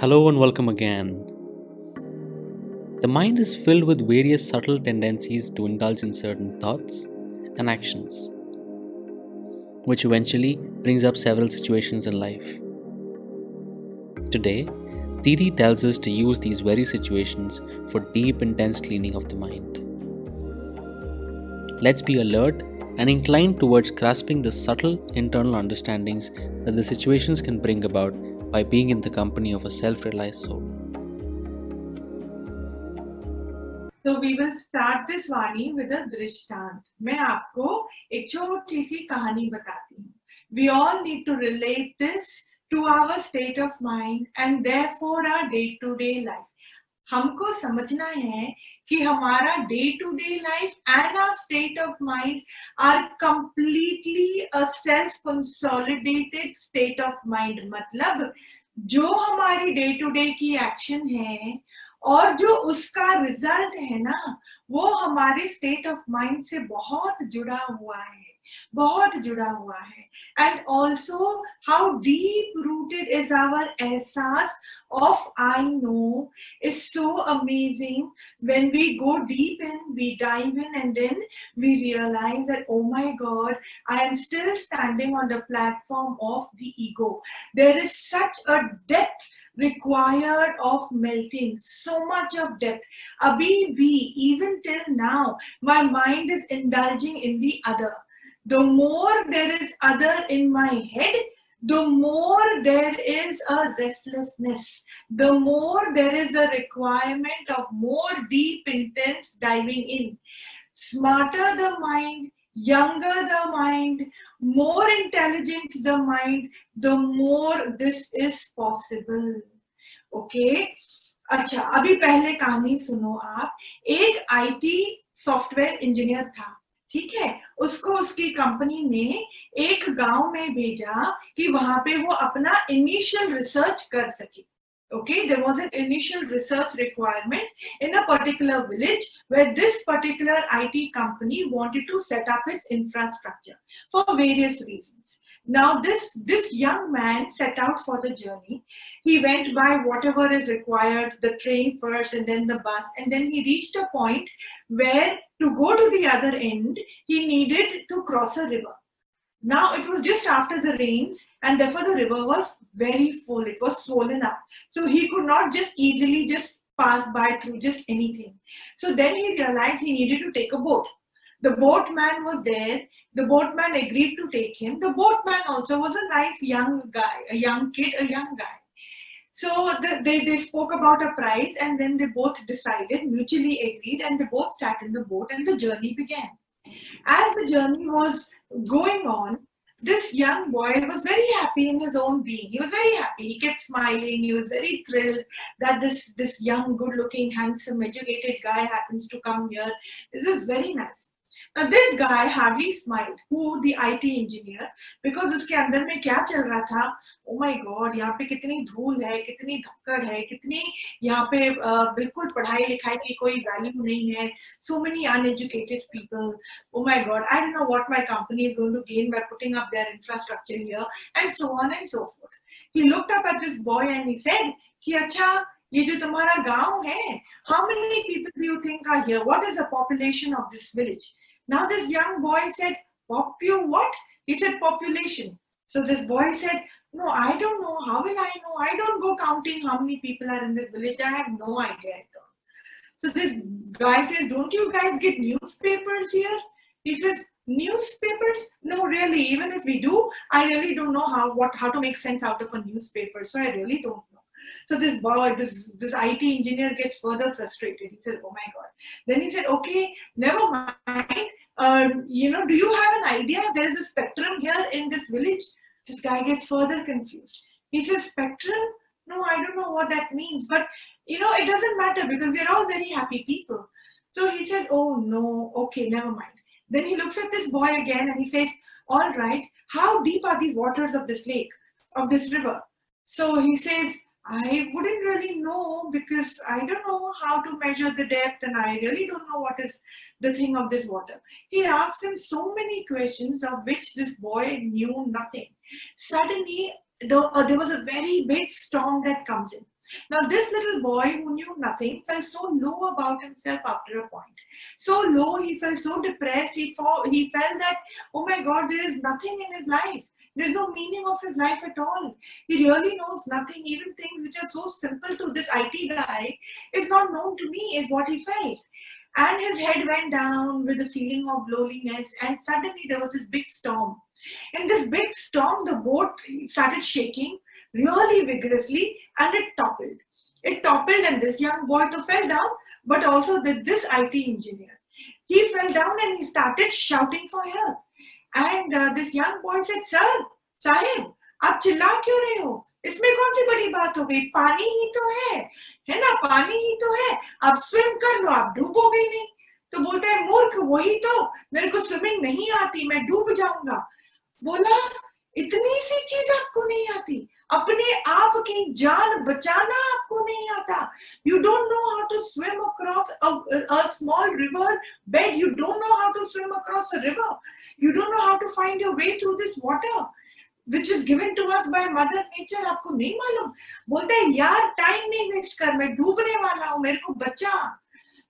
Hello and welcome again. The mind is filled with various subtle tendencies to indulge in certain thoughts and actions, which eventually brings up several situations in life. Today, Didi tells us to use these very situations for deep, intense cleaning of the mind. Let's be alert and inclined towards grasping the subtle internal understandings that the situations can bring about by being in the company of a self realized soul. So we will start this Vani with a दृष्टांत मैं आपको एक छोटी सी कहानी बताती हूँ We all need to relate this to our state of mind and therefore our day to day life. हमको समझना है कि हमारा day to day life and our state of mind are completely a self consolidated state of mind मतलब जो हमारी day to day की action है और जो उसका रिज़ल्ट है ना, वो हमारे स्टेट ऑफ़ माइंड से बहुत जुड़ा हुआ है। बहुत जुड़ा हुआ है। And also how deep rooted is our एहसास of I know is so amazing when we go deep in we dive in and then we realize that oh my God I am still standing on the platform of the ego there is such a death required of melting, so much of depth. Abhi bhi, even till now, my mind is indulging in the other. The more there is other in my head, the more there is a restlessness, the more there is a requirement of more deep, intense diving in. Smarter the mind, younger the mind, more intelligent the mind, the more this is possible. Okay? अच्छा अभी पहले कहानी सुनो आप एक IT software engineer था ठीक है? उसको उसकी कंपनी ने एक गाँव में भेजा कि वहाँ पे वो अपना इनिशियल रिसर्च कर सके। Okay there was an initial research requirement in a particular village where this particular I T company wanted to set up its infrastructure for various reason Now this this young man set out for the journey. He went by whatever is required, the train first, and then the bus, and then he reached a point where to go to the other end he needed to cross a river. Now it was just after the rains and therefore the river was very full. It was swollen up. So he could not just easily just pass by through just anything. So then he realized he needed to take a boat. The boatman was there. The boatman agreed to take him. The boatman also was a nice young guy a young kid a young guy so the, they, they spoke about a price and then they both decided mutually agreed and they both sat in the boat and the journey began as the journey was going on, this young boy was very happy in his own being. He was very happy. He kept smiling. He was very thrilled that this, this young, good looking, handsome, educated guy happens to come here. This was very nice. Now, this guy hardly smiled, who the IT engineer, because उसके अंदर में क्या चल रहा था oh my God यहाँ पे कितनी धूल है कितनी धक्कड़ है कितनी यहाँ पे uh, बिल्कुल पढ़ाई लिखाई की कोई वैल्यू नहीं है so many uneducated people oh my god i don't know what my company is going to gain by putting up their infrastructure here and so on and so forth he looked up at this boy and he said कि अच्छा ये जो तुम्हारा गांव है how many people do you think are here what is the population of this village Now this young boy said, Popu what? He said population. So this boy said, No, I don't know. How will I know? I don't go counting how many people are in this village. I have no idea at all. So this guy says, Don't you guys get newspapers here? He says, Newspapers? No, really, even if we do, I really don't know how what how to make sense out of a newspaper. So I really don't know. So this boy, this this IT engineer gets further frustrated. He says, "Oh my god!" Then he said, "Okay, never mind. Um, you know, do you have an idea? There is a spectrum here in this village." This guy gets further confused. He says, "Spectrum? No, I don't know what that means. But you know, it doesn't matter because we're all very happy people." So he says, "Oh no, okay, never mind." Then he looks at this boy again and he says, "All right, how deep are these waters of this lake, of this river?" So he says, I wouldn't really know because I don't know how to measure the depth and I really don't know what is the thing of this water. He asked him so many questions of which this boy knew nothing. Suddenly, the, uh, there was a very big storm that comes in. Now, this little boy who knew nothing felt so low about himself after a point. So low, he felt so depressed. He, he felt that, oh my God, there is nothing in his life. There's no meaning of his life at all. He really knows nothing. Even things which are so simple to this IT guy is not known to me, is what he felt. And his head went down with a feeling of loneliness. And suddenly there was this big storm. In this big storm, the boat started shaking really vigorously and it toppled. It toppled and this young boy fell down, but also did this IT engineer. He fell down and he started shouting for help. And this young boy said sir Sahib आप चिल्ला क्यों रहे हो? इसमें कौन सी बड़ी बात हो गई? पानी ही तो है है ना? पानी ही तो है। आप स्विम कर लो, आप डूबोगे नहीं। तो बोलता है, मूर्ख, वही तो। मेरे को स्विमिंग नहीं आती, मैं डूब जाऊँगा। बोला, इतनी सी चीज़ आपको नहीं आती। अपने आप की जान बचाना आपको नहीं आता। You don't know how to swim across a small river bed you don't know how to swim across a river you don't know how to find your way through this water which is given to us by mother nature आपको नहीं मालूम। बोलते हैं, यार time नहीं waste कर, मैं डूबने वाला हूँ, मेरे को बचा।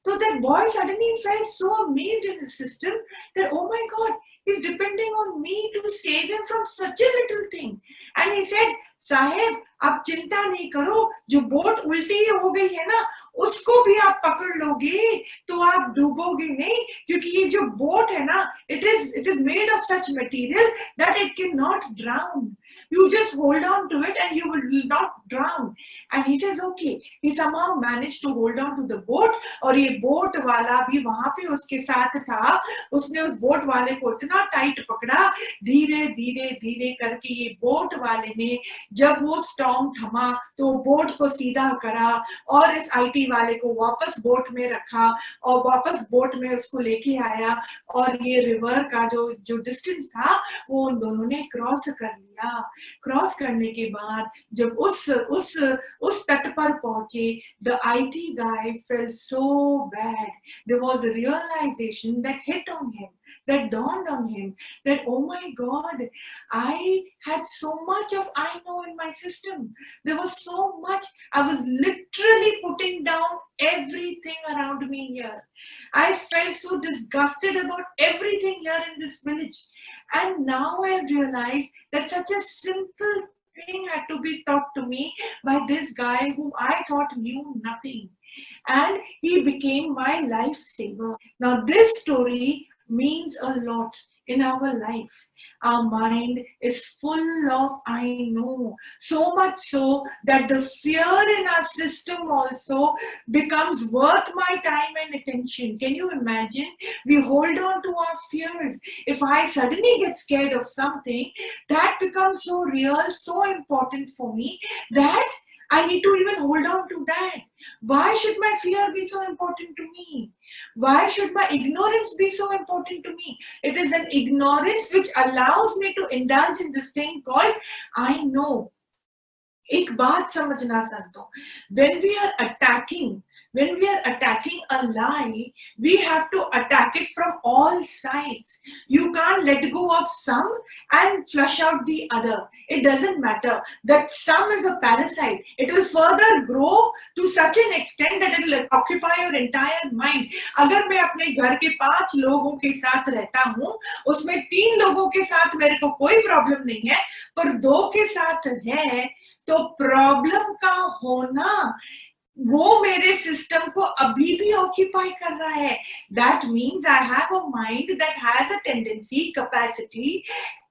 So that boy suddenly felt so amazed in the system that, oh my God, he's depending on me to save him from such a little thing. And he said, साहेब आप चिंता नहीं करो जो बोट उल्टी हो गई है ना उसको भी आप पकड़ लोगे तो आप डूबोगे नहीं क्योंकि ये जो बोट है ना it is it is made of such material that it can not drown you just hold on to it and you will not drown and he says, okay, he somehow managed to hold on to the boat. और ये boat वाला भी वहाँ पे उसके साथ था। उसने उस बोट वाले को इतना टाइट पकड़ा। धीरे धीरे धीरे करके ये बोट वाले ने जब वो स्टॉम थमा तो बोट को सीधा करा और इस आईटी वाले को वापस बोट में रखा और वापस बोट में उसको लेके आया और ये रिवर का जो जो डिस्टेंस था, वो उन दोनों ने क्रॉस कर लिया। क्रॉस करने के बाद जब उस उस उस तट पर पहुंचे the IT guy fell so bad there was a realization that hit on him that dawned on him that, oh my God, I had so much of I know in my system. There was so much. I was literally putting down everything around me here. I felt so disgusted about everything here in this village. And now I realized that such a simple thing had to be taught to me by this guy whom I thought knew nothing. And he became my lifesaver. Now, this story means a lot in our life. Our mind is full of I know, so much so that the fear in our system also becomes worth my time and attention. Can you imagine? We hold on to our fears. If I suddenly get scared of something, that becomes so real, so important for me that I need to even hold on to that. Why should my fear be so important to me? Why should my ignorance be so important to me? It is an ignorance which allows me to indulge in this thing called I know. एक बात समझना संतों when we are attacking when we are attacking a lie, we have to attack it from all sides. You can't let go of some and flush out the other. It doesn't matter. That some is a parasite. It will further grow to such an extent that it will occupy your entire mind. अगर मैं अपने घर के पाँच लोगों के साथ रहता हूँ उसमें तीन लोगों के साथ मेरे को कोई प्रॉब्लम नहीं है पर दो के साथ है तो प्रॉब्लम का होना वो मेरे सिस्टम को अभी भी ऑक्यूपाई कर रहा है that means I have a mind that has a tendency capacity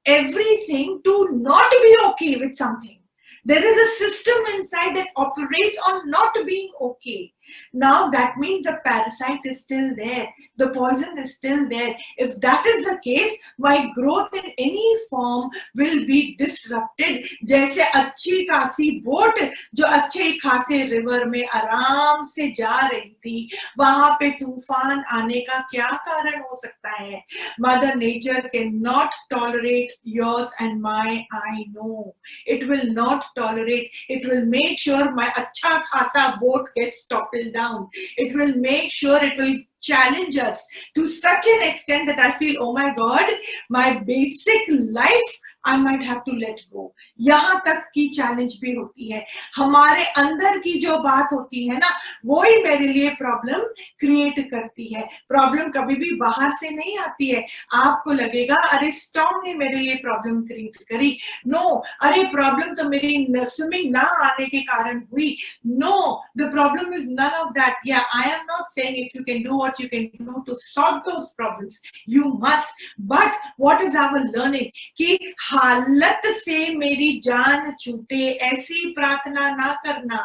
everything to not be okay with something. There is a system inside that operates on not being okay. Now that means the parasite is still there, the poison is still there. If that is the case, my growth in any form will be disrupted. जैसे अच्छी खासी boat जो अच्छे खासे river में आराम से जा रही थी वहाँ पे तूफ़ान आने का क्या कारण हो सकता है? Mother nature can not tolerate yours and my I know it will not tolerate it will make sure my अच्छा खासा boat get stop down. It will make sure it will challenge us to such an extent that I feel, oh my God, my basic life I might have to let go यहाँ तक की challenge भी होती है। हमारे अंदर की जो बात होती है ना वो ही मेरे लिए प्रॉब्लम क्रिएट करती है। प्रॉब्लम कभी भी बाहर से नहीं आती है। आपको लगेगा अरे स्टॉम ने मेरे लिए प्रॉब्लम क्रिएट करी। नो no, अरे प्रॉब्लम तो मेरी स्विमिंग ना आने के कारण हुई। No the problem is none of that या I am not saying if you can do what you can do to solve those problems you must but what is our learning कि हालत से मेरी जान छूटे, ऐसी प्रार्थना ना करना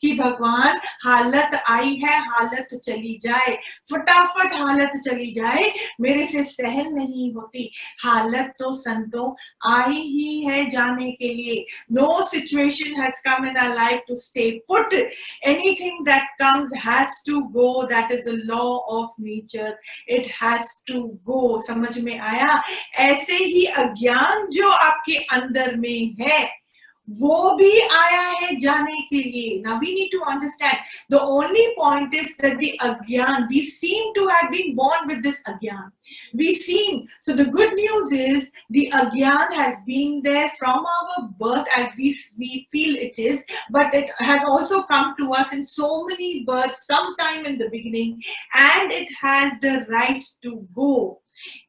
कि भगवान हालत आई है, हालत चली जाए। फटाफट हालत चली जाए, मेरे से सहन नहीं होती। हालत तो संतों आई ही है जाने के लिए। No situation has come in our life to stay put anything that comes has to go that is the law of nature it has to go समझ में आया? ऐसे ही अज्ञान जो आपके अंदर में है वो भी आया है जाने के लिए now we need to understand the only point is that the agyan we seem to have been born with this agyan we seem so the good news is the agyan has been there from our birth as we we feel it is but it has also come to us in so many births sometime in the beginning and it has the right to go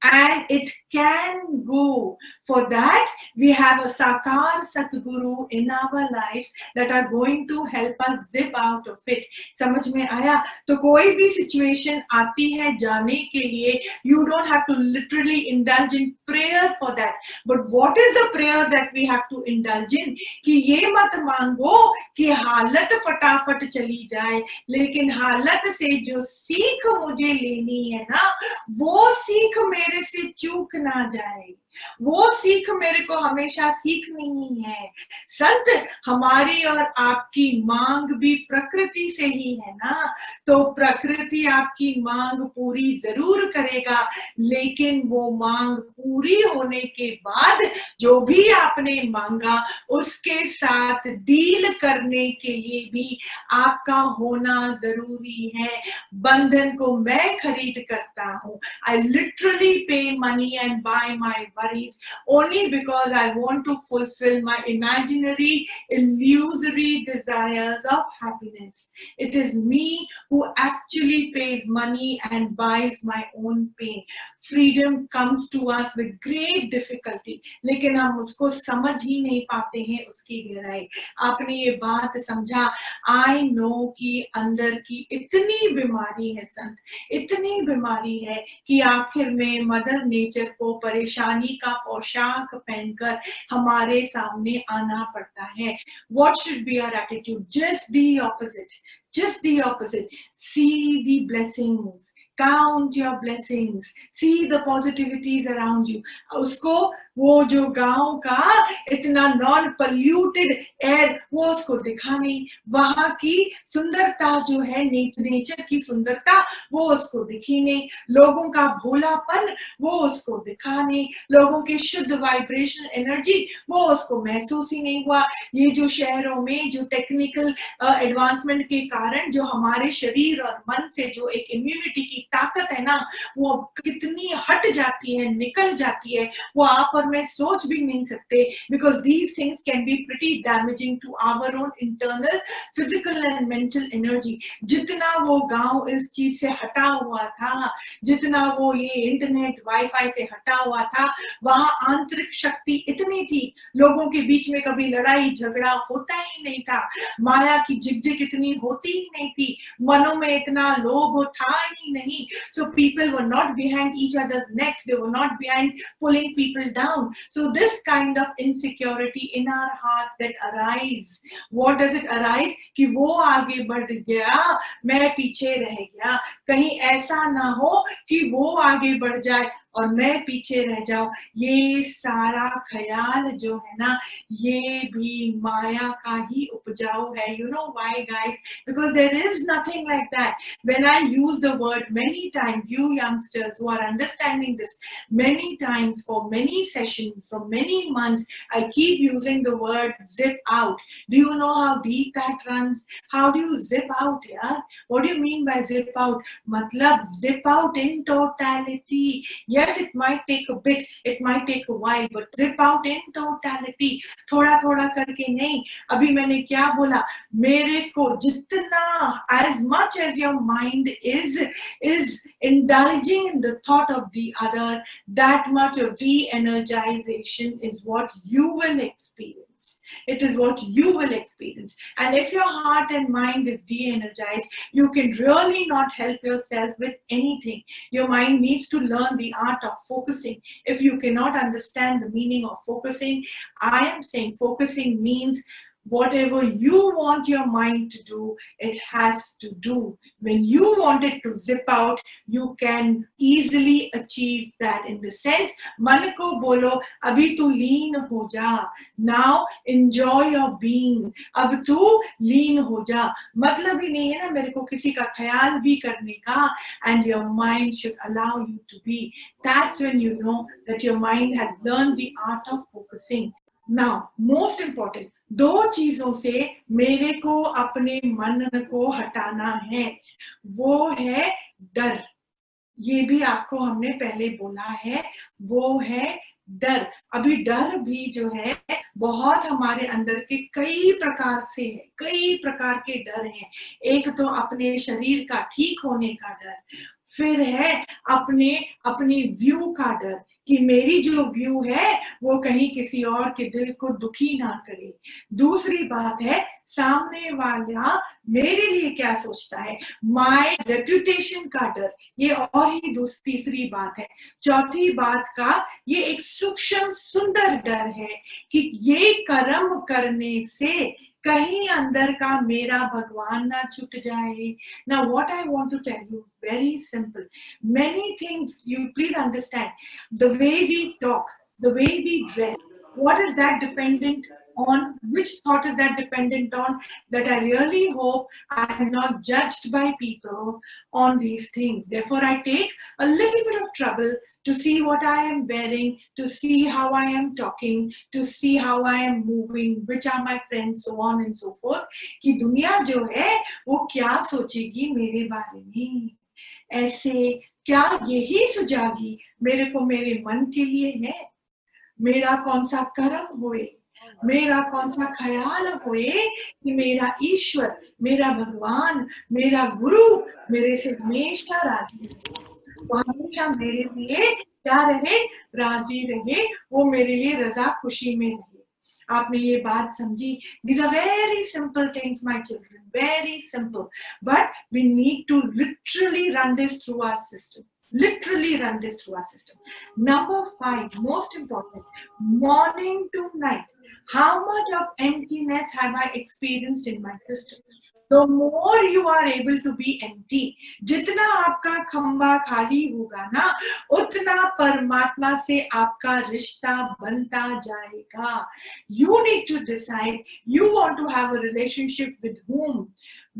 and it can go. For that, we have a Sakar Satguru in our life that are going to help us zip out of it. समझ में आया तो कोई भी situation आती है जाने के लिए you don't have to literally indulge in prayer for that. But what is the prayer that we have to indulge in? कि ये मत मांगो कि हालत फटाफट चली जाए लेकिन हालत से जो सीख मुझे लेनी है ना वो सीख मेरे से चूक ना जाए। वो सीख मेरे को हमेशा सीखनी है। संत हमारी और आपकी मांग भी प्रकृति से ही है ना? तो प्रकृति आपकी मांग पूरी ज़रूर करेगा, लेकिन वो मांग पूरी होने के बाद जो भी आपने मांगा, उसके साथ डील करने के लिए भी आपका होना ज़रूरी है। बंधन को मैं खरीद करता हूँ। I literally pay money and buy my worries only because I want to fulfill my imaginary, illusory desires of happiness. It is me who actually pays money and buys my own pain. Freedom comes to us with great difficulty लेकिन हम उसको समझ ही नहीं पाते हैं उसकी गहराई आपने ये बात समझा आई नो कि अंदर की इतनी बीमारी है संत इतनी बीमारी है कि आखिर में मदर नेचर को परेशानी का पोशाक पहनकर हमारे सामने आना पड़ता है। What should be our attitude just the opposite just the opposite see the blessings count your blessings see the positivities around you उसको वो जो गाँव का इतना नॉन पल्यूटेड एयर वो उसको दिखा नहीं। वहाँ की सुंदरता जो है नेचर की सुंदरता वो उसको दिखी नहीं। लोगों का भोलापन वो उसको दिखा नहीं। लोगों के शुद्ध वाइब्रेशन एनर्जी वो उसको महसूस ही नहीं हुआ। ये जो शहरों में जो टेक्निकल एडवांसमेंट uh, के कारण जो हमारे शरीर और मन से जो एक इम्यूनिटी की ताकत है ना वो कितनी हट जाती है निकल जाती है वो आप और मैं सोच भी नहीं सकते because these things can be pretty damaging to our own internal physical and mental energy जितना वो गाँव इस चीज़ से हटा हुआ था, जितना वो ये इंटरनेट वाईफाई से हटा हुआ था, वहाँ आंतरिक शक्ति इतनी थी, लोगों के बीच में कभी लड़ाई झगड़ा होता ही नहीं था, माया की झिकझिक इतनी होती ही नहीं थी, मनों में इतना लोभ था ही नहीं। So people people were not behind each other's necks, they were not behind pulling people down so this kind of insecurity in our heart that arise what does it arise कि वो आगे बढ़ गया मैं पीछे रह गया कहीं ऐसा ना हो कि वो आगे बढ़ जाए और मैं पीछे रह जाऊँ। ये सारा ख्याल जो है ना, ये भी माया का ही उपजाऊ है। You know why guys because there is nothing like that when I use the word many times you youngsters who are understanding this many times for many sessions for many months I keep using the word zip out. Do you know how deep that runs? How do you zip out, yeah? What do you mean by zip out? matlab zip out in totality. yes it might take a bit it might take a while but zip out in totality थोड़ा थोड़ा करके नहीं अभी मैंने क्या बोला मेरे को जितना as much as your mind is is indulging in the thought of the other that much of de-energization is what you will experience it is what you will experience. And if your heart and mind is de-energized you can really not help yourself with anything. Your mind needs to learn the art of focusing. If you cannot understand the meaning of focusing i am saying focusing means whatever you want your mind to do, it has to do. When you want it to zip out, you can easily achieve that in the sense, मन को बोलो अभी तू लीन हो जा now enjoy your being अब तू लीन हो जा मतलब ही नहीं है ना मेरे को किसी का ख्याल भी करने का and your mind should allow you to be that's when you know that your mind has learned the art of focusing now most important दो चीज़ों से मेरे को अपने मन को हटाना है। वो है डर। ये भी आपको हमने पहले बोला है। वो है डर। अभी डर भी जो है, बहुत हमारे अंदर के कई प्रकार से है, कई प्रकार के डर हैं। एक तो अपने शरीर का ठीक होने का डर फिर है अपने, अपनी व्यू का डर कि मेरी जो व्यू है, वो कहीं किसी और के दिल को दुखी ना करे। दूसरी बात है, सामने वाला मेरे लिए क्या सोचता है? माय रेपुटेशन का डर। ये और ही तीसरी बात है। चौथी बात का, ये एक सूक्ष्म सुंदर डर है कि ये कर्म करने से कहीं अंदर का मेरा भगवान ना छुट जाए। ना what I want to tell you very simple many things you please understand the way we talk the way we dress what is that dependent on which thought is that dependent on that i really hope i am not judged by people on these things therefore i take a little bit of trouble to see what I am wearing, to see how I am talking, to see how I am moving, which are my friends, so on and so forth. कि दुनिया जो है वो क्या सोचेगी मेरे बारे में ऐसे क्या यही सुझागी मेरे को मेरे मन के लिए है मेरा कौन सा कर्म होए मेरा कौन सा ख्याल होए कि मेरा ईश्वर, मेरा भगवान, मेरा गुरु मेरे से हमेशा राज़ी रहे? हमेशा मेरे लिए क्या रहे? राज़ी रहे। वो मेरे लिए रजा खुशी में रहे। आपने ये बात समझी? These are very simple things my children very simple but we need to literally run this through our system literally run this through our system number five most important morning to night how much of emptiness have i experienced in my system the more you are able to be empty जितना आपका खंबा खाली होगा ना उतना परमात्मा से आपका रिश्ता बनता जाएगा you need to decide you want to have a relationship with whom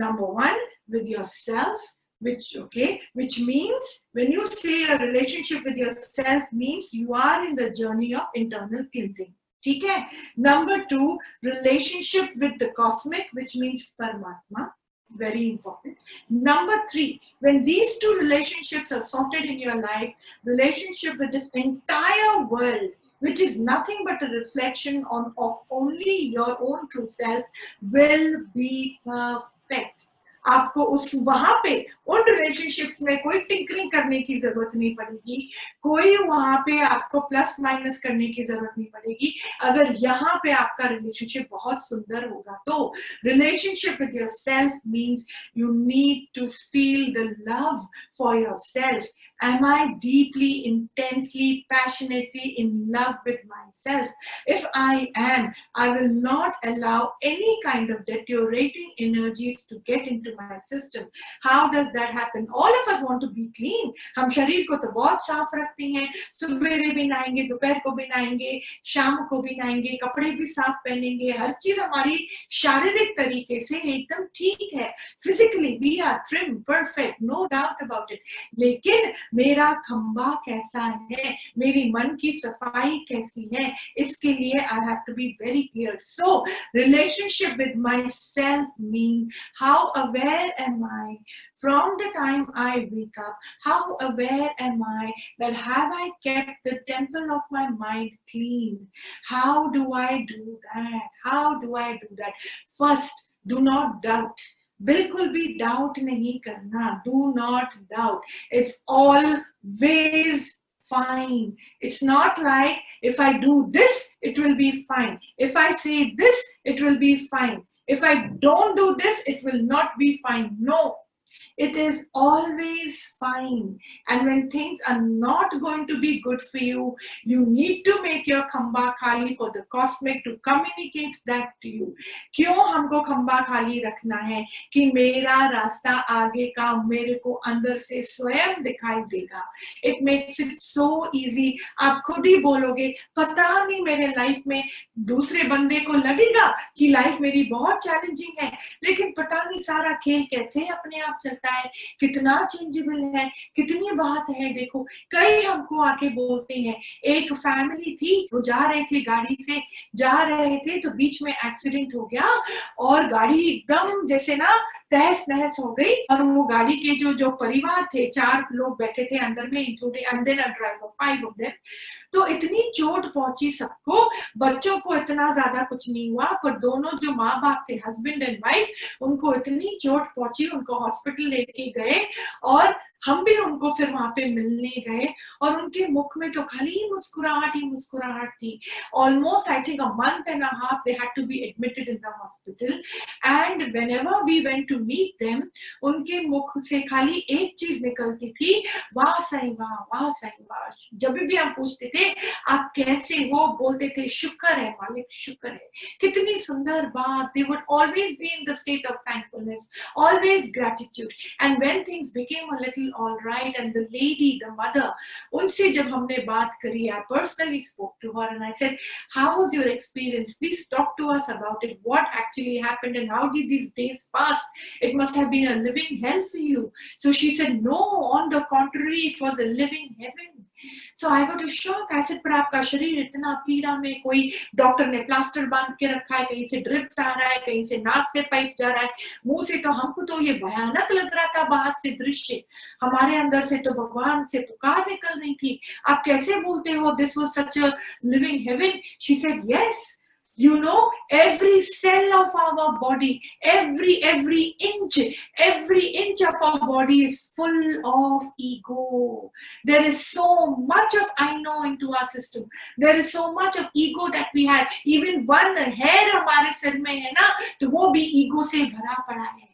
number one with yourself which okay which means when you say a relationship with yourself means you are in the journey of internal cleansing ठीक है number two relationship with the cosmic which means परमात्मा very important number three when these two relationships are sorted in your life relationship with this entire world which is nothing but a reflection on of only your own true self will be perfect आपको उस वहाँ पे उन relationships में कोई tinkering करने की ज़रूरत नहीं पड़ेगी। कोई वहाँ पे आपको प्लस माइनस करने की ज़रूरत नहीं पड़ेगी। अगर यहाँ पे आपका रिलेशनशिप बहुत सुंदर होगा तो relationship with yourself means you need to feel the love for yourself Am I deeply, intensely, passionately in love with myself? If I am, I will not allow any kind of deteriorating energies to get into my system. How does that happen? All of us want to be clean. हम शरीर को तो बहुत साफ़ रखते हैं। सुबह भी नहाएँगे, दोपहर को भी नहाएँगे, शाम को भी नहाएँगे, कपड़े भी साफ़ पहनेंगे। हर चीज़ हमारी शारीरिक तरीके से एकदम ठीक है। Physically we are trim perfect no doubt about it लेकिन मेरा खंबा कैसा है? मेरी मन की सफ़ाई कैसी है? इसके लिए I have to be very clear so relationship with myself mean how aware Am I from the time I wake up, how aware am I that have I kept the temple of my mind clean? How do I do that? How do I do that? First, do not doubt. बिल्कुल भी doubt नहीं करना do not doubt it's always fine. It's not like if I do this, it will be fine. If I say this, it will be fine. if I don't do this, it will not be fine. No, it is always fine. And when things are not going to be good for you, you need to make your khamba khali for the cosmic to communicate that to you. क्यों हमको खंबा खाली रखना है कि मेरा रास्ता आगे का मेरे को अंदर से स्वयं दिखाई देगा it makes it so easy आप खुद ही बोलोगे पता नहीं मेरे लाइफ में दूसरे बंदे को लगेगा कि लाइफ मेरी बहुत चैलेंजिंग है लेकिन पता नहीं सारा खेल कैसे अपने आप चलता सकता है, कितना चेंजेबल है, कितनी बात है, देखो, कई हमको आके बोलते हैं, एक फैमिली थी, वो जा रहे थे गाड़ी से, जा रहे थे तो बीच में एक्सीडेंट हो गया, और गाड़ी एकदम जैसे ना तहस नहस हो गई, और वो गाड़ी के जो जो परिवार थे, चार लोग बैठे थे अंदर में इंक्लूडिंग अंदर ड्राइवर फाइव ऑफ़ देम तो इतनी चोट पहुँची सबको, बच्चों को इतना ज़्यादा कुछ नहीं हुआ, पर दोनों जो माँ बाप थे हस्बैंड एंड वाइफ उनको इतनी चोट पहुँची, उनको हॉस्पिटल लेके गए और हम भी उनको फिर वहाँ पे मिलने गए और उनके मुख में तो खाली मुस्कुराहट ही मुस्कुराहट थी almost I think a month and a half they had to be admitted in the hospital and whenever we went to meet them उनके मुख से खाली एक चीज़ निकलती थी, वाह सही वाह वाह सही वाह। जब भी हम पूछते थे, आप कैसे हो? बोलते थे, शुक्र है, मालिक, शुक्र है। कितनी सुंदर बात। They would always be in the state of thankfulness always gratitude and when things became a little all right. And the lady the mother unse jab humne baat kari i personally spoke to her and i said how was your experience? Please talk to us about it. What actually happened and how did these days pass? It must have been a living hell for you. So she said no on the contrary it was a living heaven so I got shock ऐसे पर आपका शरीर इतना पीड़ा में कोई doctor ने plaster बाँध के रखा है, कहीं से ड्रिप्स आ रहा है, कहीं से नाक से पाइप जा रहा है, मुँह से तो हमको तो ये भयानक लग रहा था बाहर से दृश्य। हमारे अंदर से तो भगवान से पुकार निकल रही थी। आप कैसे बोलते हो this was such living heaven she said yes you know every cell of our body every every inch every inch of our body is full of ego there is so much of i know into our system there is so much of ego that we have even one hair हमारे सिर में है ना तो वो भी ego से भरा पड़ा है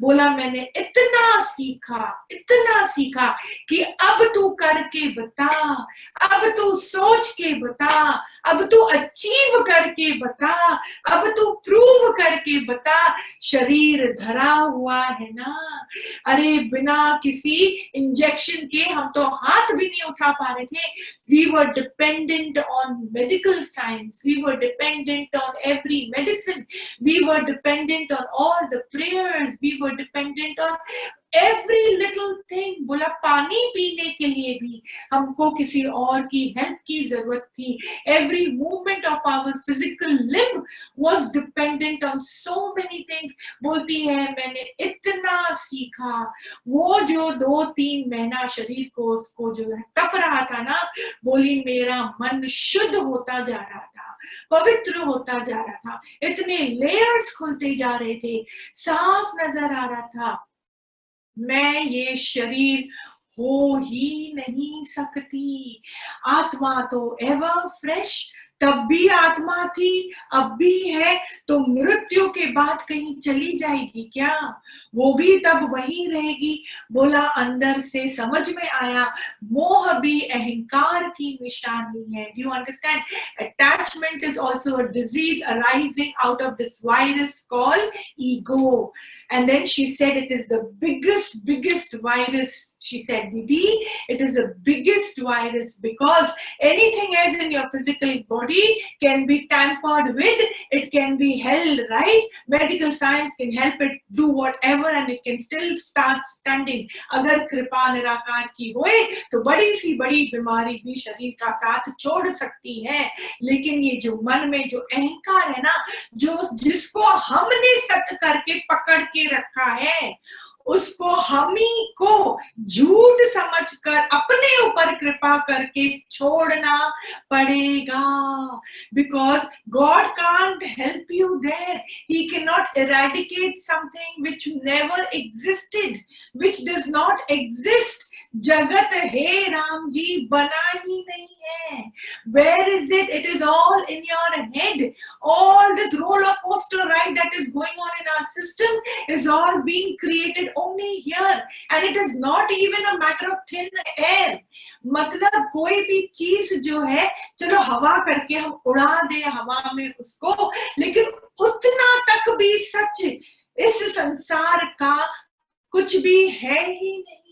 बोला, मैंने इतना सीखा इतना सीखा कि अब तू करके बता, अब तू सोच के बता, अब तू अचीव करके बता, अब तू प्रूव करके बता, शरीर धरा हुआ है ना? अरे, बिना किसी इंजेक्शन के हम तो हाथ भी नहीं उठा पा रहे थे। We were dependent on medical science we were dependent on every medicine we were dependent on all the prayers we were dependent on every little thing बोला पानी पीने के लिए भी हमको किसी और की हेल्प की ज़रूरत थी। Every movement of our physical limb was dependent on so many things बोलती है, मैंने इतना सीखा। वो जो दो तीन महीना शरीर को उसको जो है तप रहा था ना, बोली, मेरा मन शुद्ध होता जा रहा था, पवित्र होता जा रहा था। इतने लेयर्स खुलते जा रहे थे। साफ़ नज़र आ रहा था। मैं ये शरीर हो ही नहीं सकती। आत्मा तो एवं फ्रेश तब भी आत्मा थी, अब भी है तो मृत्यु के बाद कहीं चली जाएगी क्या? वो भी तब वही रहेगी बोला अंदर से समझ में आया मोह भी अहंकार की निशानी है you understand attachment is also a disease arising out of this virus call ego and then she said it is the biggest biggest virus she said didi it is the biggest virus because anything else in your physical body can be tampered with it can be held right medical science can help it do whatever whatever and it can still start standing. अगर कृपा निराकार की होए तो बड़ी सी बड़ी बीमारी भी शरीर का साथ छोड़ सकती है। लेकिन ये जो मन में जो अहंकार है ना, जो जिसको हमने सत्य करके पकड़ के रखा है उसको हम ही को झूठ समझकर अपने ऊपर कृपा करके छोड़ना पड़ेगा। Because God can't help you there he can not eradicate something which never existed which does not exist जगत हे राम जी, बना ही नहीं है। Where is it it is all in your head all this role of poster right that is going on in our system is all being created only here. And it is not even a matter of thin air. मतलब कोई भी चीज़ जो है, चलो हवा करके हम उड़ा दे हवा में उसको, लेकिन उतना तक भी सच इस संसार का कुछ भी है ही नहीं।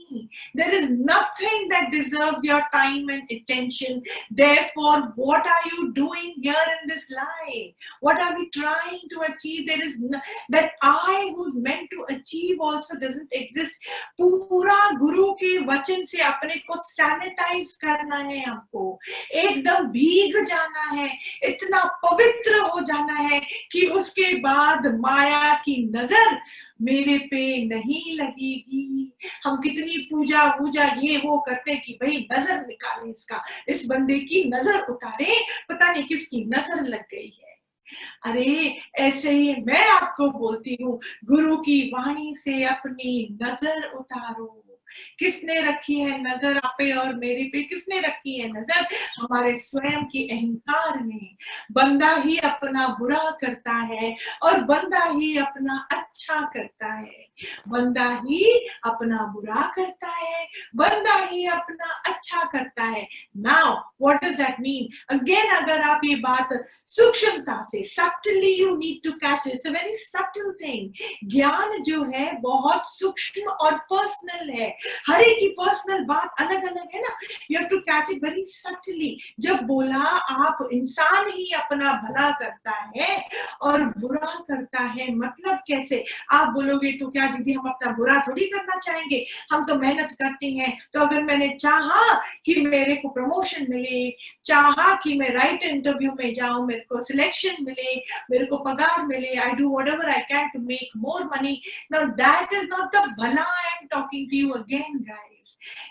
There is nothing that deserves your time and attention. Therefore, what are you doing here in this life? What are we trying to achieve? There is no, that I who's meant to achieve also doesn't exist. पूरा गुरु के वचन से अपने को sanitise करना है हमको एकदम भीग जाना है इतना पवित्र हो जाना है कि उसके बाद माया की नज़र मेरे पे नहीं लगेगी। हम कितनी पूजा वूजा ये वो करते कि भाई नज़र निकाले इसका। इस बंदे की नज़र उतारे, पता नहीं किसकी नज़र लग गई है। अरे, ऐसे ही मैं आपको बोलती हूँ, गुरु की वाणी से अपनी नज़र उतारो। किसने रखी है नज़र आप पे और मेरे पे? किसने रखी है नज़र? हमारे स्वयं के अहंकार में। बंदा ही अपना बुरा करता है और बंदा ही अपना अच्छा करता है। बंदा ही अपना बुरा करता है, बंदा ही अपना अच्छा करता है। Now what does that mean again अगर आप ये बात सूक्ष्मता से subtly you need to catch it's a very subtle thing ज्ञान जो है, बहुत सूक्ष्म और पर्सनल है। हर एक की पर्सनल बात अलग अलग है ना। You have to catch it very subtly जब बोला आप, इंसान ही अपना भला करता है और बुरा करता है मतलब कैसे? आप बोलोगे तो क्या दीदी, हम अपना बुरा थोड़ी करना चाहेंगे। हम तो मेहनत करते हैं। तो अगर मैंने चाहा कि मेरे को प्रमोशन मिले, चाहा कि मैं राइट इंटरव्यू में जाऊँ, मेरे को सिलेक्शन मिले, मेरे को पगार मिले I do whatever I can to make more money now that is not the भला I am talking to you again guys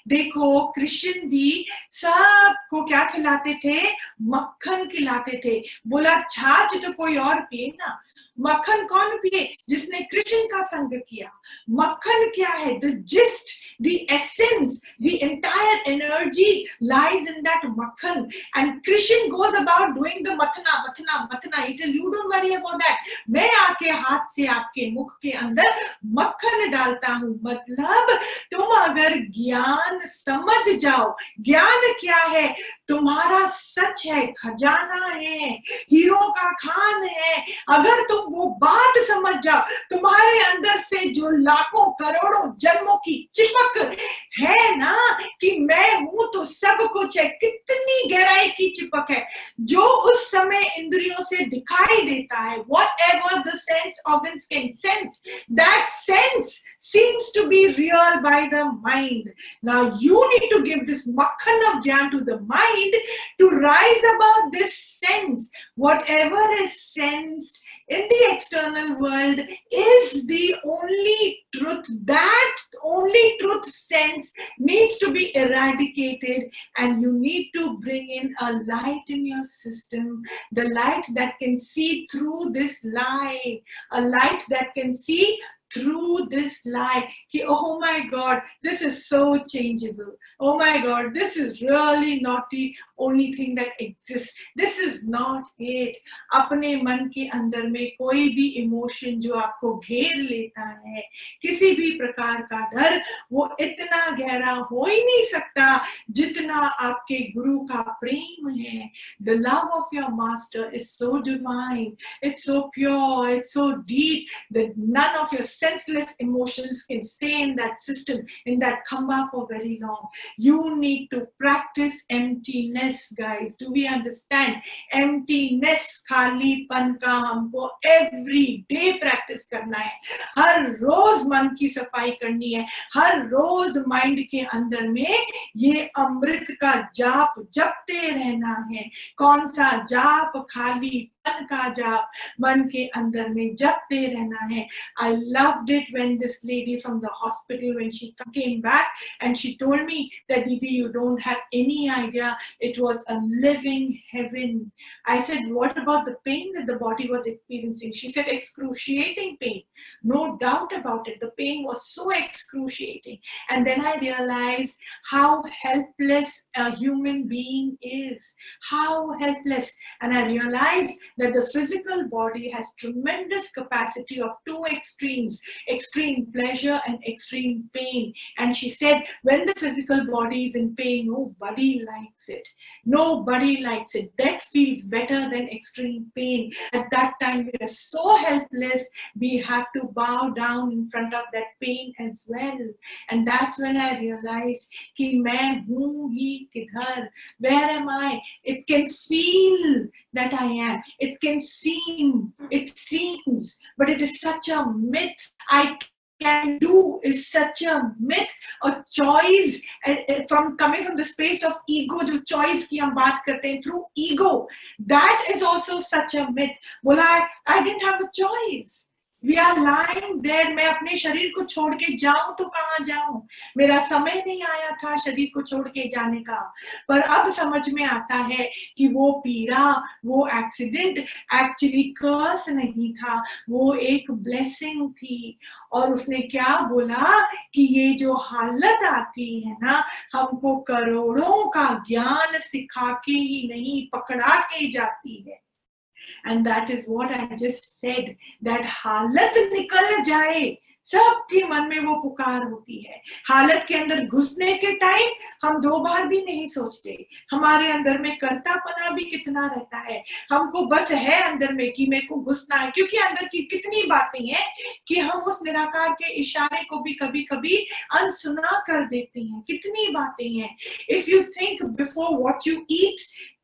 देखो कृष्ण भी सबको क्या खिलाते थे? मक्खन खिलाते थे। बोला, छाछ तो कोई और पिए ना। मक्खन कौन पिए? जिसने कृष्ण का संग किया। मक्खन क्या है? The gist the essence the entire energy lies in that मक्खन। And Krishna goes about doing the मथना मथना मथना। इसे you don't worry about that मैं आके हाथ से आपके मुख के अंदर मक्खन डालता हूँ। मतलब तुम अगर ज्ञान समझ जाओ। ज्ञान क्या है? तुम्हारा सच है, खजाना है। हीरो का खान है। अगर तुम वो बात समझ जाओ तुम्हारे अंदर से जो लाखों करोड़ों जन्मों की चिपक है ना कि मैं हूँ तो सब कुछ है कितनी गहराई की चिपक है जो उस समय इंद्रियों से दिखाई देता है whatever the sense organs can sense that sense seems to be real by the mind. Now you need to give this makhan of jnana to the mind to rise above this sense. Whatever is sensed in the external world is the only truth. That only truth sense needs to be eradicated, and you need to bring in a light in your system the light that can see through this lie, a light that can see through this lie कि oh my god this is so changeable oh my god this is really not the only thing that exists this is not it अपने मन के अंदर में कोई भी emotion जो आपको घेर लेता है किसी भी प्रकार का डर वो इतना गहरा हो ही नहीं सकता जितना आपके गुरु का प्रेम है the love of your master is so divine it's so pure it's so deep that none of your senseless emotions can stay in that system, in that kamba for very long. You need to practice emptiness, guys. Do we understand? Emptiness, khali pan ka humko every day practice karna hai. हर रोज मन की सफ़ाई करनी है हर रोज mind के अंदर में ये अमृत का जाप जपते रहना है कौन सा जाप खाली मन का जाप मन के अंदर में जपते रहना है I loved it when this lady from the hospital when she came back and she told me that Didi you don't have any idea it was a living heaven I said what about the pain that the body was experiencing she said excruciating pain no doubt about it the pain was so excruciating and then I realized how helpless a human being is how helpless and I realized that the physical body has tremendous capacity of two extremes extreme pleasure and extreme pain. And she said when the physical body is in pain nobody likes it. Nobody likes it. Death feels better than extreme pain. At that time we are so helpless we have to bow down in front of that pain as well. And that's when i realized ki main hu hi kidhar. Where am i? It can feel that i am it can seem, it seems, but it is such a myth. I can do is such a myth, a choice from coming from the space of ego, जो choice की हम बात करते हैं through ego. That is also such a myth. बोला I didn't have a choice. We are lying there मैं अपने शरीर को छोड़ के जाऊँ तो कहाँ जाऊँ? मेरा समय नहीं आया था शरीर को छोड़ के जाने का। पर अब समझ में आता है कि वो पीड़ा, वो एक्सीडेंट एक्चुअली कर्स नहीं था। वो एक ब्लेसिंग थी। और उसने क्या बोला कि ये जो हालत आती है ना, हमको करोड़ों का ज्ञान सिखा के ही नहीं, पकड़ा के जाती है। And that is what I just said, that हालत निकल जाए, सबके मन में वो पुकार होती है। हालत के अंदर घुसने के टाइम हम दो बार भी नहीं सोचते। हमारे अंदर में कर्तापना भी कितना रहता है। हमको बस है अंदर में कि मेरे को घुसना है, क्योंकि अंदर की कितनी बातें हैं कि हम उस निराकार के इशारे को भी कभी कभी अनसुना कर देते हैं। कितनी बातें हैं। If you think before what you eat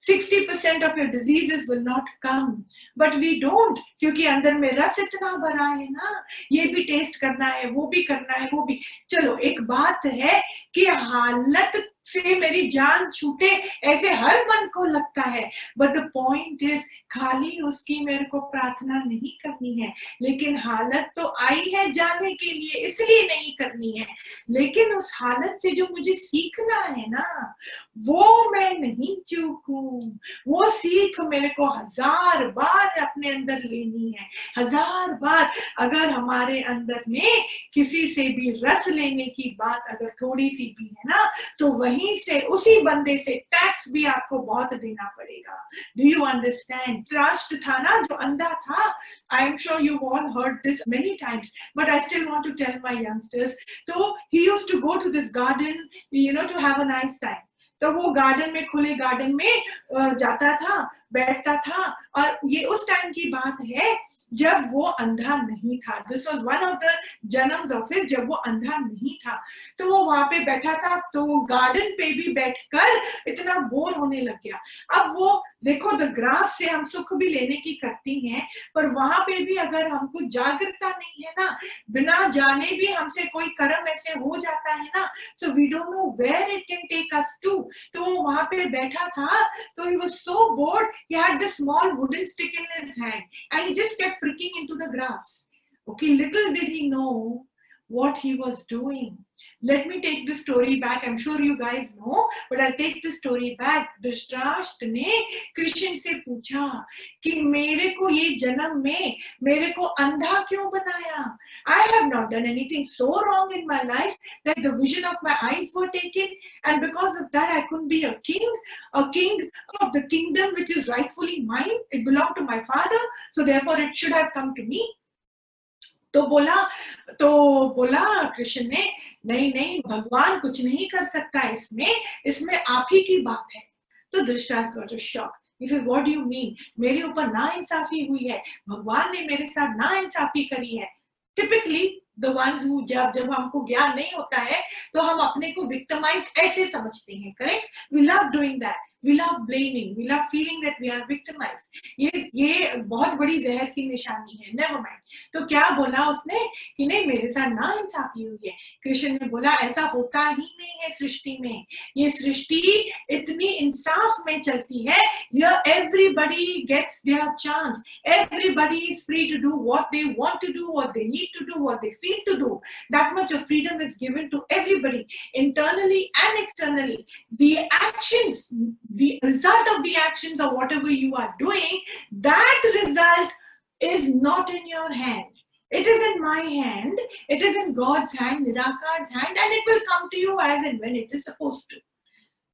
60% of your diseases will not come. But we don't क्योंकि अंदर में रस इतना भरा है ना, ये भी टेस्ट करना है, वो भी करना है, वो भी। चलो, एक बात है कि हालत से मेरी जान छूटे, ऐसे हर मन को लगता है। बट द पॉइंट इज़ खाली उसकी मेरे को प्रार्थना नहीं करनी है। लेकिन हालत तो आई है जाने के लिए, इसलिए नहीं करनी है। लेकिन उस हालत से जो मुझे सीखना है ना, वो मैं नहीं चूकू। वो सीख मेरे को हज़ार बार अपने अंदर लेनी है। हज़ार बार अगर हमारे अंदर में किसी से भी रस लेने की बात अगर थोड़ी सी भी है ना तो वहीं से, उसी बंदे से टैक्स भी आपको बहुत देना पड़ेगा। डू यू अंडरस्टैंड ट्रस्ट था ना, जो अंधा था I am sure you all heard this many times but I still want to tell my youngsters तो he used to go to this garden you know to have a nice time तो वो garden में, खुले garden में जाता था, बैठता था। और ये उस टाइम की बात है, जब वो अंधा नहीं था। This was one of the जन्म ऑफ़िस जब वो अंधा नहीं था। तो वो वहाँ पे बैठा था तो गार्डन पे भी बैठकर इतना बोर होने लग गया। अब वो देखो द ग्रास से हम सुख भी लेने की करती हैं पर वहाँ पे भी अगर हमको जागरूकता नहीं है ना बिना जाने भी हमसे कोई कर्म ऐसे हो जाता है ना so we don't know where it can take us to तो वो वहाँ पे बैठा था तो he was so bored he had this small wooden stick in his hand and he just kept pricking into the grass. Okay, little did he know what he was doing. Let me take the story back. I'm sure you guys know, but I'll take the story back. Dhritarashtra ने कृष्ण से पूछा कि मेरे को ये जन्म में मेरे को अंधा क्यों बनाया I have not done anything so wrong in my life that the vision of my eyes were taken, and because of that, I couldn't be a king, a king of the kingdom which is rightfully mine. It belonged to my father, so therefore it should have come to me. तो बोला तो बोला कृष्ण ने, नहीं नहीं, भगवान कुछ नहीं कर सकता इसमें इसमें आप ही की बात है। तो दृष्टांत का जो शॉक इसे व्हाट डू यू मीन मेरे ऊपर ना इंसाफी हुई है। भगवान ने मेरे साथ ना इंसाफी करी है। टिपिकली द वंस हु जब जब हमको ज्ञान नहीं होता है तो हम अपने को विक्टिमाइज ऐसे समझते हैं correct we love doing that we love blaming we love feeling that we are victimized ये ये बहुत बड़ी जहर की निशानी है नेवर माइंड तो क्या बोला उसने कि नहीं मेरे साथ ना इंसाफी हुई है कृष्ण ने बोला ऐसा होता ही नहीं है सृष्टि में ये सृष्टि इतनी इंसाफ में चलती है here everybody gets their chance everybody is free to do what they want to do what they need to do what they feel to do that much of freedom is given to everybody internally and externally the actions the result of the actions or whatever you are doing, that result is not in your hand. It is in my hand, it is in God's hand, Nirakar's hand, and it will come to you as and when it is supposed to.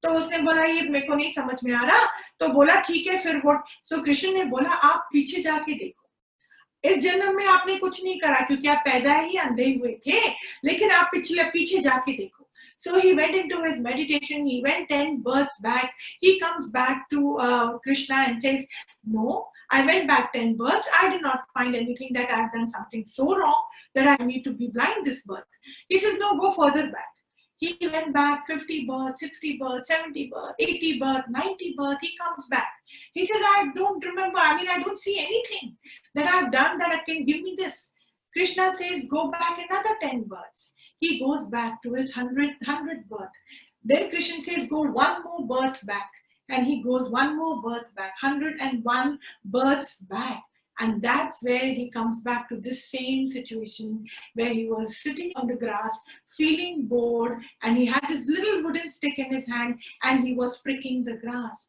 तो उसने बोला ये मेरे को नहीं समझ में आ रहा तो बोला ठीक है फिर वो सो कृष्ण ने बोला आप पीछे जाके देखो इस जन्म में आपने कुछ नहीं करा क्योंकि आप पैदा ही अंधे हुए थे लेकिन आप पिछले पीछे जाके देखो So he went into his meditation, he went 10 births back. He comes back to uh, Krishna and says, No, I went back 10 births. I did not find anything that I've done something so wrong that I need to be blind this birth. He says, No, go further back. He went back 50 births, 60 births, 70 births, 80 births, 90 births. He comes back. He says, I don't remember. I mean, I don't see anything that I've done that I can give me this. Krishna says, Go back another 10 births he goes back to his 100th, 100th birth. Then Krishna says, go one more birth back. And he goes one more birth back, 101 births back. And that's where he comes back to this same situation where he was sitting on the grass, feeling bored, and he had this little wooden stick in his hand and he was pricking the grass.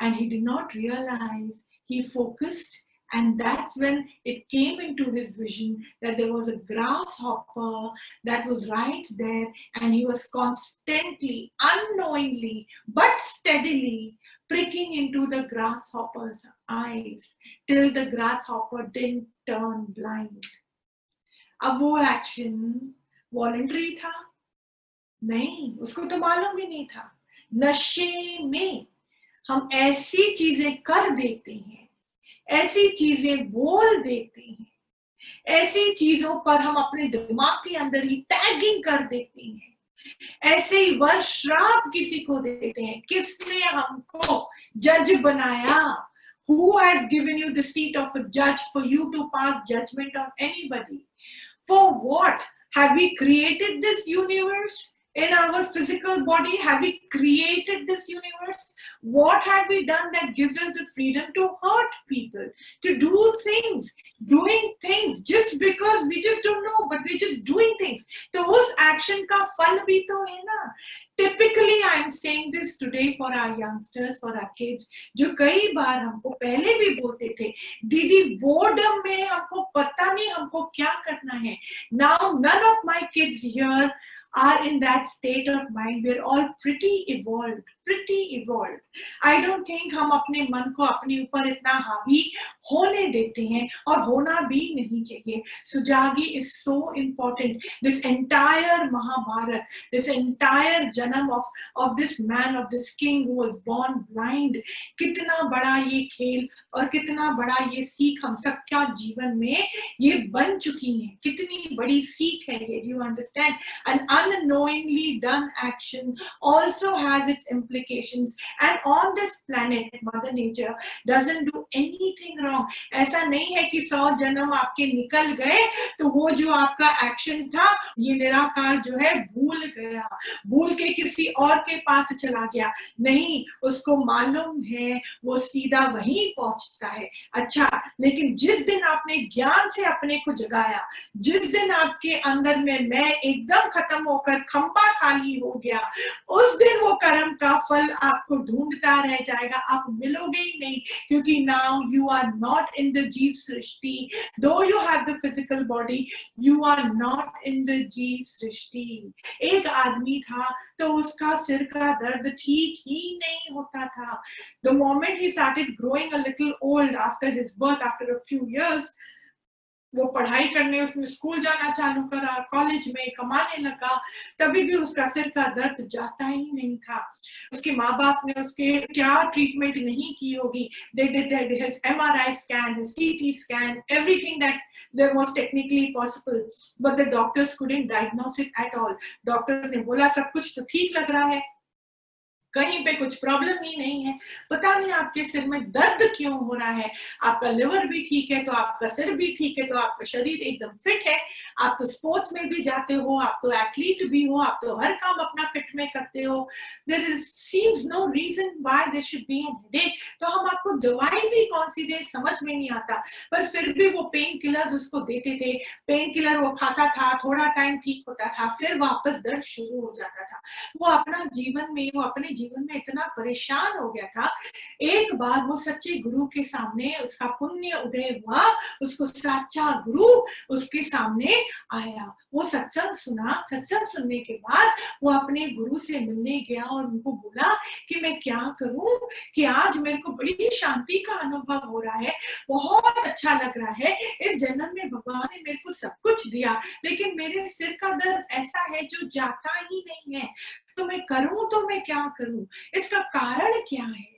And he did not realize, he focused and that's when it came into his vision that there was a grasshopper that was right there, and he was constantly, unknowingly, but steadily pricking into the grasshopper's eyes till the grasshopper didn't turn blind. अब वो action voluntary था नहीं उसको तो मालूम भी नहीं था नशे में हम ऐसी चीजें कर देते हैं ऐसी चीज़ें बोल देते हैं ऐसी चीज़ों पर हम अपने दिमाग के अंदर ही टैगिंग कर देते हैं ऐसे ही वर्ष श्राप किसी को देते हैं किसने हमको जज बनाया who has given you the seat of a judge for you to pass judgment on anybody for what have we created this universe in our physical body? Have we created this universe? What have we done that gives us the freedom to hurt people, to do things, doing things just because we just don't know, but we're just doing things. तो उस action का फल भी तो है ना typically I am saying this today for our youngsters for our kids जो कई बार हमको पहले भी बोलते थे दीदी बोर्डम में हमको पता नहीं हमको क्या करना है now none of my kids here are in that state of mind. We're all pretty evolved, pretty evolved. I don't think हम अपने मन को अपने ऊपर इतना हावी होने देते हैं और होना भी नहीं चाहिए। Sujagi is so important this entire Mahabharata this entire जन्म of of this man of this king who was born blind कितना बड़ा ये खेल और कितना बड़ा ये सीख हम सब क्या जीवन में ये बन चुकी है। कितनी बड़ी सीख है ये you understand an unknowingly done action also has its implications. And on this planet, Mother Nature doesn't do anything wrong. ऐसा नहीं है कि सौ जन्म आपके निकल गए तो वो जो आपका एक्शन था ये निराकार जो है भूल गया भूल के किसी और के पास चला गया नहीं उसको मालूम है वो सीधा वहीं पहुँचता है अच्छा लेकिन जिस दिन आपने ज्ञान से अपने को जगाया जिस दिन आपके अंदर में मैं एकदम खत्म होकर खंबा खाली हो गया उस दिन वो कर्म का फल आपको ढूंढता रह जाएगा, आप मिलोगे ही नहीं, क्योंकि now you are not in the जीव सृष्टि। Though you have the physical body you are not in the जीव सृष्टि। एक आदमी था तो उसका सिर का दर्द ठीक ही नहीं होता था। The moment he started growing a little old after his birth after a few years वो पढ़ाई करने, उसमें स्कूल जाना चालू करा कॉलेज में कमाने लगा, तभी भी उसका सिर का दर्द जाता ही नहीं था। उसके माँ बाप ने उसके क्या ट्रीटमेंट नहीं की होगी। They did his MRI scan CT scan everything technically possible but the doctors couldn't diagnose it at all doctors ने बोला, सब कुछ तो ठीक लग रहा है। कहीं पे कुछ प्रॉब्लम ही नहीं है। पता नहीं आपके सिर में दर्द क्यों हो रहा है। आपका लिवर भी ठीक है तो आपका सिर भी ठीक है तो आपका शरीर एकदम फिट है। आप तो स्पोर्ट्स में भी जाते हो, आप तो एथलीट भी हो, आप तो हर काम अपना फिट में करते हो। There seems no reason why there should be headache तो हम आपको दवाई भी कौन सी दे, समझ में नहीं आता। पर फिर भी वो पेन किलर्स उसको देते थे। पेन किलर वो खाता था, थोड़ा टाइम ठीक होता था, फिर वापस दर्द शुरू हो जाता था। वो अपना जीवन में, वो अपने जीवन में इतना परेशान हो गया था। एक बार वो सच्चे गुरु के सामने उसका पुण्य उदय हुआ, उसको सच्चा गुरु उसके सामने आया। वो सत्संग सुना। सत्संग सुनने के बाद वो अपने गुरु से मिलने गया और उनको बोला कि मैं क्या करूँ कि आज मेरे को बड़ी शांति का अनुभव हो रहा है, बहुत अच्छा लग रहा है। इस जन्म में भगवान ने मेरे को सब कुछ दिया, लेकिन मेरे सिर का दर्द ऐसा है जो जाता ही नहीं है। मैं करूँ तो मैं क्या करूँ? इसका कारण क्या है?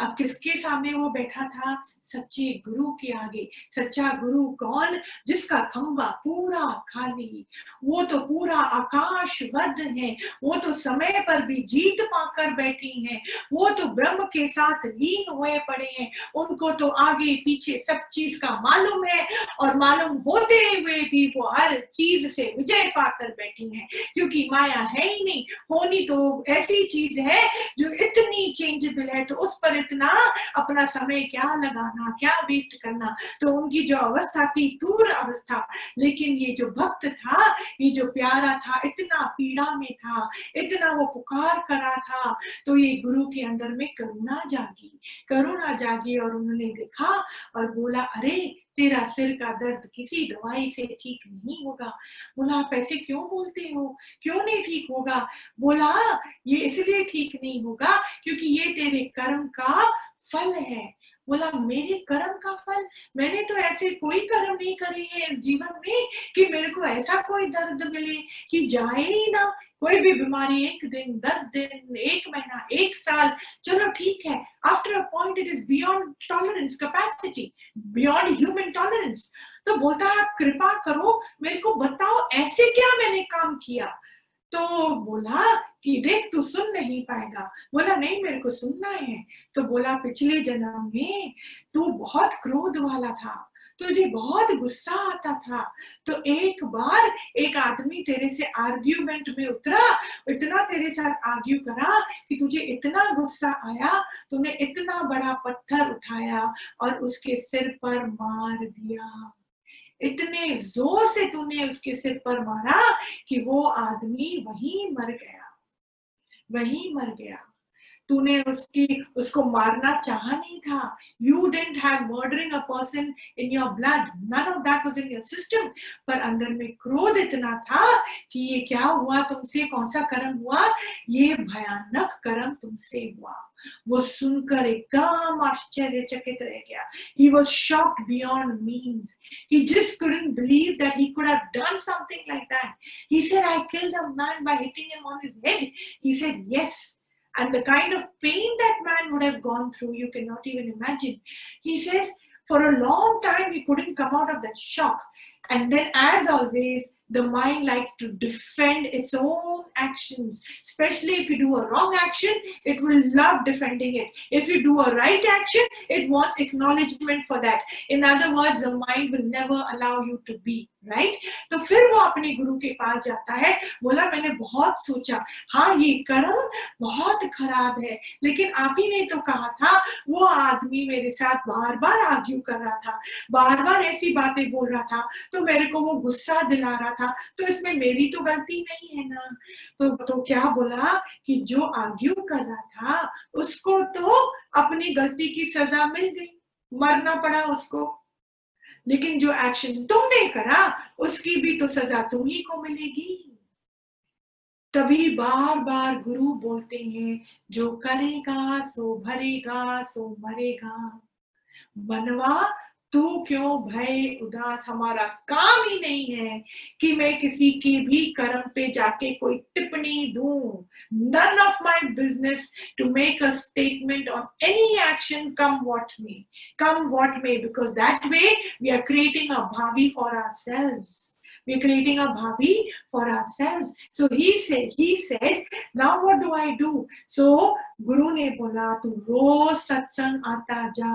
अब किसके सामने वो बैठा था? सच्चे गुरु के आगे। सच्चा गुरु कौन? जिसका खंबा पूरा खाली। वो तो पूरा आकाश वर्धन है। वो तो समय पर भी जीत पाकर बैठी हैं। वो तो ब्रह्म के साथ लीन हुए पड़े हैं। उनको तो आगे पीछे सब चीज़ का मालूम है। और मालूम होते हुए भी वो हर चीज़ से विजय पाकर बैठी है। क्योंकि माया है ही नहीं। होनी तो ऐसी चीज़ है जो इतनी चेंजेबल है तो उस पर इतना अपना समय क्या लगाना, क्या वेस्ट करना तो उनकी जो अवस्था थी, दूर अवस्था। लेकिन ये जो भक्त था, ये जो प्यारा था, इतना पीड़ा में था, इतना वो पुकार करा था तो ये गुरु के अंदर में करुणा जागी। करुणा जागी और उन्होंने देखा और बोला, अरे तेरा सिर का दर्द किसी दवाई से ठीक नहीं होगा। बोला, आप ऐसे क्यों बोलते हो? क्यों नहीं ठीक होगा? बोला, ये इसलिए ठीक नहीं होगा क्योंकि ये तेरे कर्म का फल है। बोला, मेरे कर्म का फल? मैंने तो ऐसे कोई कर्म नहीं करे है जीवन में कि मेरे को ऐसा कोई दर्द मिले कि जाए ही ना। कोई भी बीमारी एक दिन, दस दिन, एक महीना, एक साल। चलो ठीक है after a point it is beyond tolerance capacity beyond human tolerance तो बोलता है, आप कृपा करो, मेरे को बताओ ऐसे क्या मैंने काम किया? तो बोला कि देख तू सुन नहीं पाएगा। बोला, नहीं, मेरे को सुनना है। तो बोला, पिछले जन्म में तू बहुत क्रोध वाला था। तुझे बहुत गुस्सा आता था। तो एक बार एक आदमी तेरे से आर्ग्यूमेंट में उतरा, इतना तेरे साथ आर्ग्यू करा कि तुझे इतना गुस्सा आया, तूने इतना बड़ा पत्थर उठाया और उसके सिर पर मार दिया। इतने ज़ोर से तूने उसके सिर पर मारा कि वो आदमी वहीं मर गया। वहीं मर गया। तूने उसकी, उसको मारना चाह नहीं था। यू डेंट है अंदर में क्रोध इतना था कि ये क्या हुआ? तुमसे कौन सा कर्म हुआ? ये भयानक कर्म तुमसे हुआ। वो सुनकर एकदम आश्चर्यचकित रह गया। He was shock beyond means he couldn't believe that he could done something like that he said I killed a man by hitting him on his head he said yes. And the kind of pain that man would have gone through you cannot even imagine. He says for a long time he couldn't come out of that shock. And then, as always, the mind likes to defend its own actions. Especially if you do a wrong action, it will love defending it. If you do a right action, it wants acknowledgement for that. In other words, the mind will never allow you to be. right? तो फिर वो अपने गुरु के पास जाता है बोला मैंने बहुत सोचा हाँ ये कर्म बहुत खराब है लेकिन आप ही ने तो कहा था वो आदमी मेरे साथ बार बार आर्ग्यू कर रहा था बार बार ऐसी बातें बोल रहा था तो मेरे को वो गुस्सा दिला रहा था तो इसमें मेरी तो गलती नहीं है ना। तो तो क्या बोला कि जो आर्ग्यू कर रहा था, उसको तो अपनी गलती की सजा मिल गई, मरना पड़ा उसको। लेकिन जो एक्शन तुमने करा, उसकी भी तो सजा तुम ही को मिलेगी। तभी बार बार गुरु बोलते हैं, जो करेगा, सो भरेगा, सो मरेगा। बनवा तू क्यों भय उदास हमारा काम ही नहीं है कि मैं किसी के भी कर्म पे जाके कोई टिप्पणी दू? None of my business to make a statement on any action come what may come what may because that way we are creating a भावी for ourselves we're creating a bhavi for ourselves. So he said he said, now what do i do? So गुरु ने बोला तू रोज सत्संग आता जा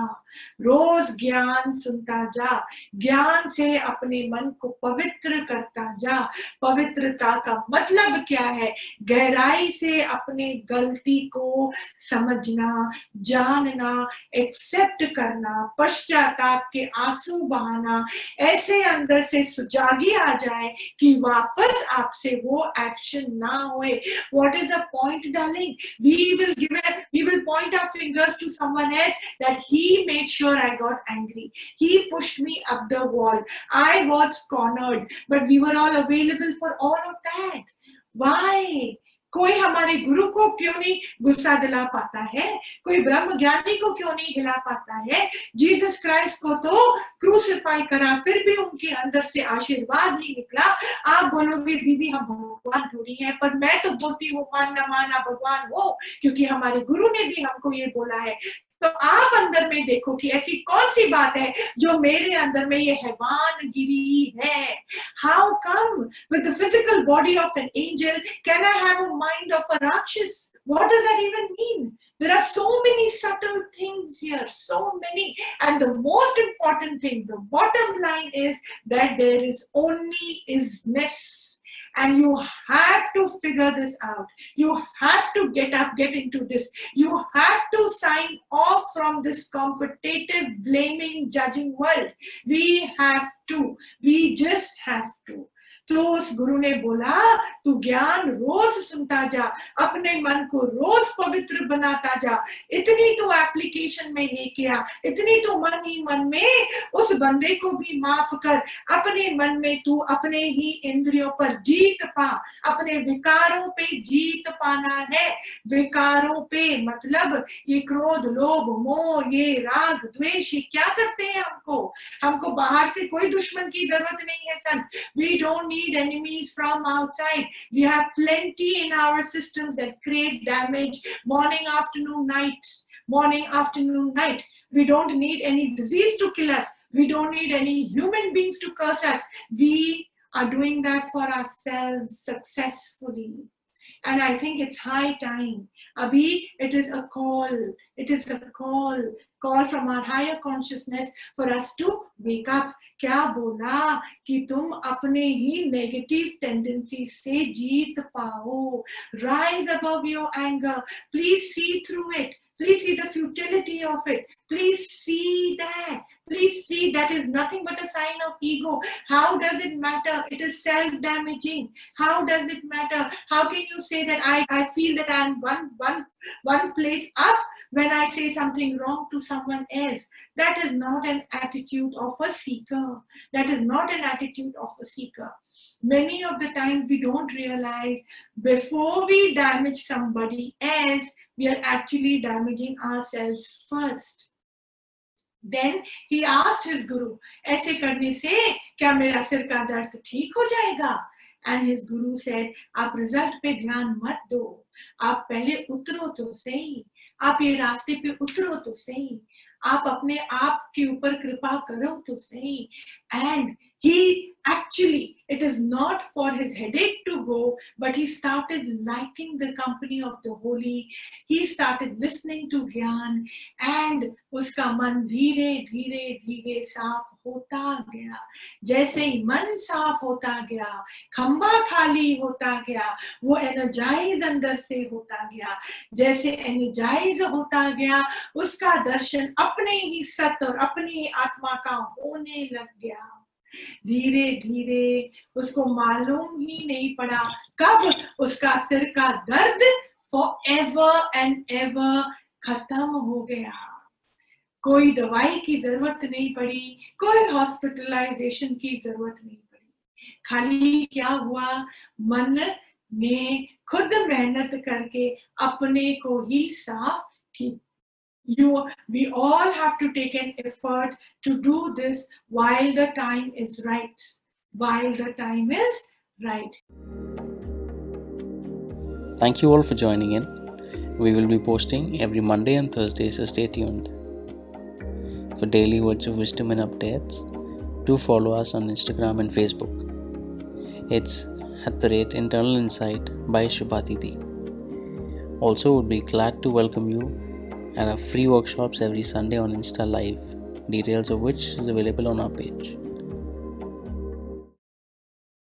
रोज ज्ञान सुनता जा, ज्ञान से अपने मन को पवित्र करता जा। पवित्रता का मतलब क्या है? गहराई से अपने गलती को समझना, जानना एक्सेप्ट करना, पश्चाताप के आँसू बहाना, ऐसे अंदर से सुजागी आ जाए कि वापस आपसे वो एक्शन ना होए। What is the point darling we will give we will point our fingers to someone else that he made sure I got angry. He pushed me up the wall. I was cornered, but we were all available for all of that. Why? कोई हमारे गुरु को क्यों नहीं गुस्सा दिला पाता है कोई ब्रह्म ज्ञानी को क्यों नहीं हिला पाता है जीसस क्राइस्ट को तो क्रूसिफाई करा फिर भी उनके अंदर से आशीर्वाद नहीं निकला आप बोलोगे दीदी हम भगवान थोड़ी है पर मैं तो बोलती हूँ मानना माना भगवान हो क्योंकि हमारे गुरु ने भी हमको ये बोला है तो आप अंदर में देखो कि ऐसी कौन सी बात है जो मेरे अंदर में ये हैवान गिरी है how come with the physical body of an angel can I have a mind of a राक्षस what does that even mean there are so many subtle things here so many and the most important thing the bottom line is that there is only isness and you have to figure this out. You have to get up, get into this. You have to sign off from this competitive, blaming, judging world. We have to. We just have to. तो उस गुरु ने बोला, तू ज्ञान रोज सुनता जा, अपने मन को रोज पवित्र बनाता जा। इतनी तो एप्लीकेशन में लेके आ इतनी तो मन ही मन में उस बंदे को भी माफ़ कर। अपने मन में तू अपने ही इंद्रियों पर जीत पा। अपने विकारों पे जीत पाना है। विकारों पे मतलब ये क्रोध, लोभ, मोह, ये राग, द्वेष क्या करते हैं? हमको हमको बाहर से कोई दुश्मन की जरूरत नहीं है son we don't need enemies from outside. We have plenty in our systems that create damage morning, afternoon, night, morning, afternoon, night. We don't need any disease to kill us. We don't need any human beings to curse us. We are doing that for ourselves successfully. And I think it's high time. Abhi, it is a call. It is a call. call from our higher consciousness for us to wake up क्या बोला कि तुम अपने ही negative tendency से जीत पाओ? Rise above your anger please see through it please see the futility of it Please see that. Please see that is nothing but a sign of ego. How does it matter? It is self damaging. How does it matter? How can you say that I, I feel that I'm one, one, one place up when I say something wrong to someone else? That is not an attitude of a seeker. That is not an attitude of a seeker. Many of the times we don't realize before we damage somebody else, we are actually damaging ourselves first. Then he asked his guru, ऐसे करने से क्या मेरा सिर का दर्द ठीक हो जाएगा? And his guru said, आप रिज़ल्ट पे ध्यान मत दो, आप पहले उतरो तो सही, आप ये रास्ते पे उतरो तो सही, आप अपने आप के ऊपर कृपा करो तो सही, and he actually it is not for his headache to go but he started liking the company of the holy he started listening to gyan and uska man dheere dheere dheere saaf hota gaya jaise hi man saaf hota gaya khamba khali hota gaya wo energize andar se hota gaya jaise energize hota gaya uska darshan apne hi sat aur apne atma ka hone lag gaya धीरे धीरे, उसको मालूम ही नहीं पड़ा कब उसका सिर का दर्द फॉर एवर एंड एवर खत्म हो गया। कोई दवाई की ज़रूरत नहीं पड़ी, कोई हॉस्पिटलाइजेशन की ज़रूरत नहीं पड़ी। खाली क्या हुआ? मन ने खुद मेहनत करके अपने को ही साफ़ की you we all have to take an effort to do this while the time is right. While the time is right. Thank you all for joining in. We will be posting every monday and thursday so stay tuned. For daily words of wisdom and updates do follow us on instagram and facebook. It's at the rate internal insight by shubhatiti also would be glad to welcome you and have free workshops every Sunday on Insta Live, details of which is available on our page.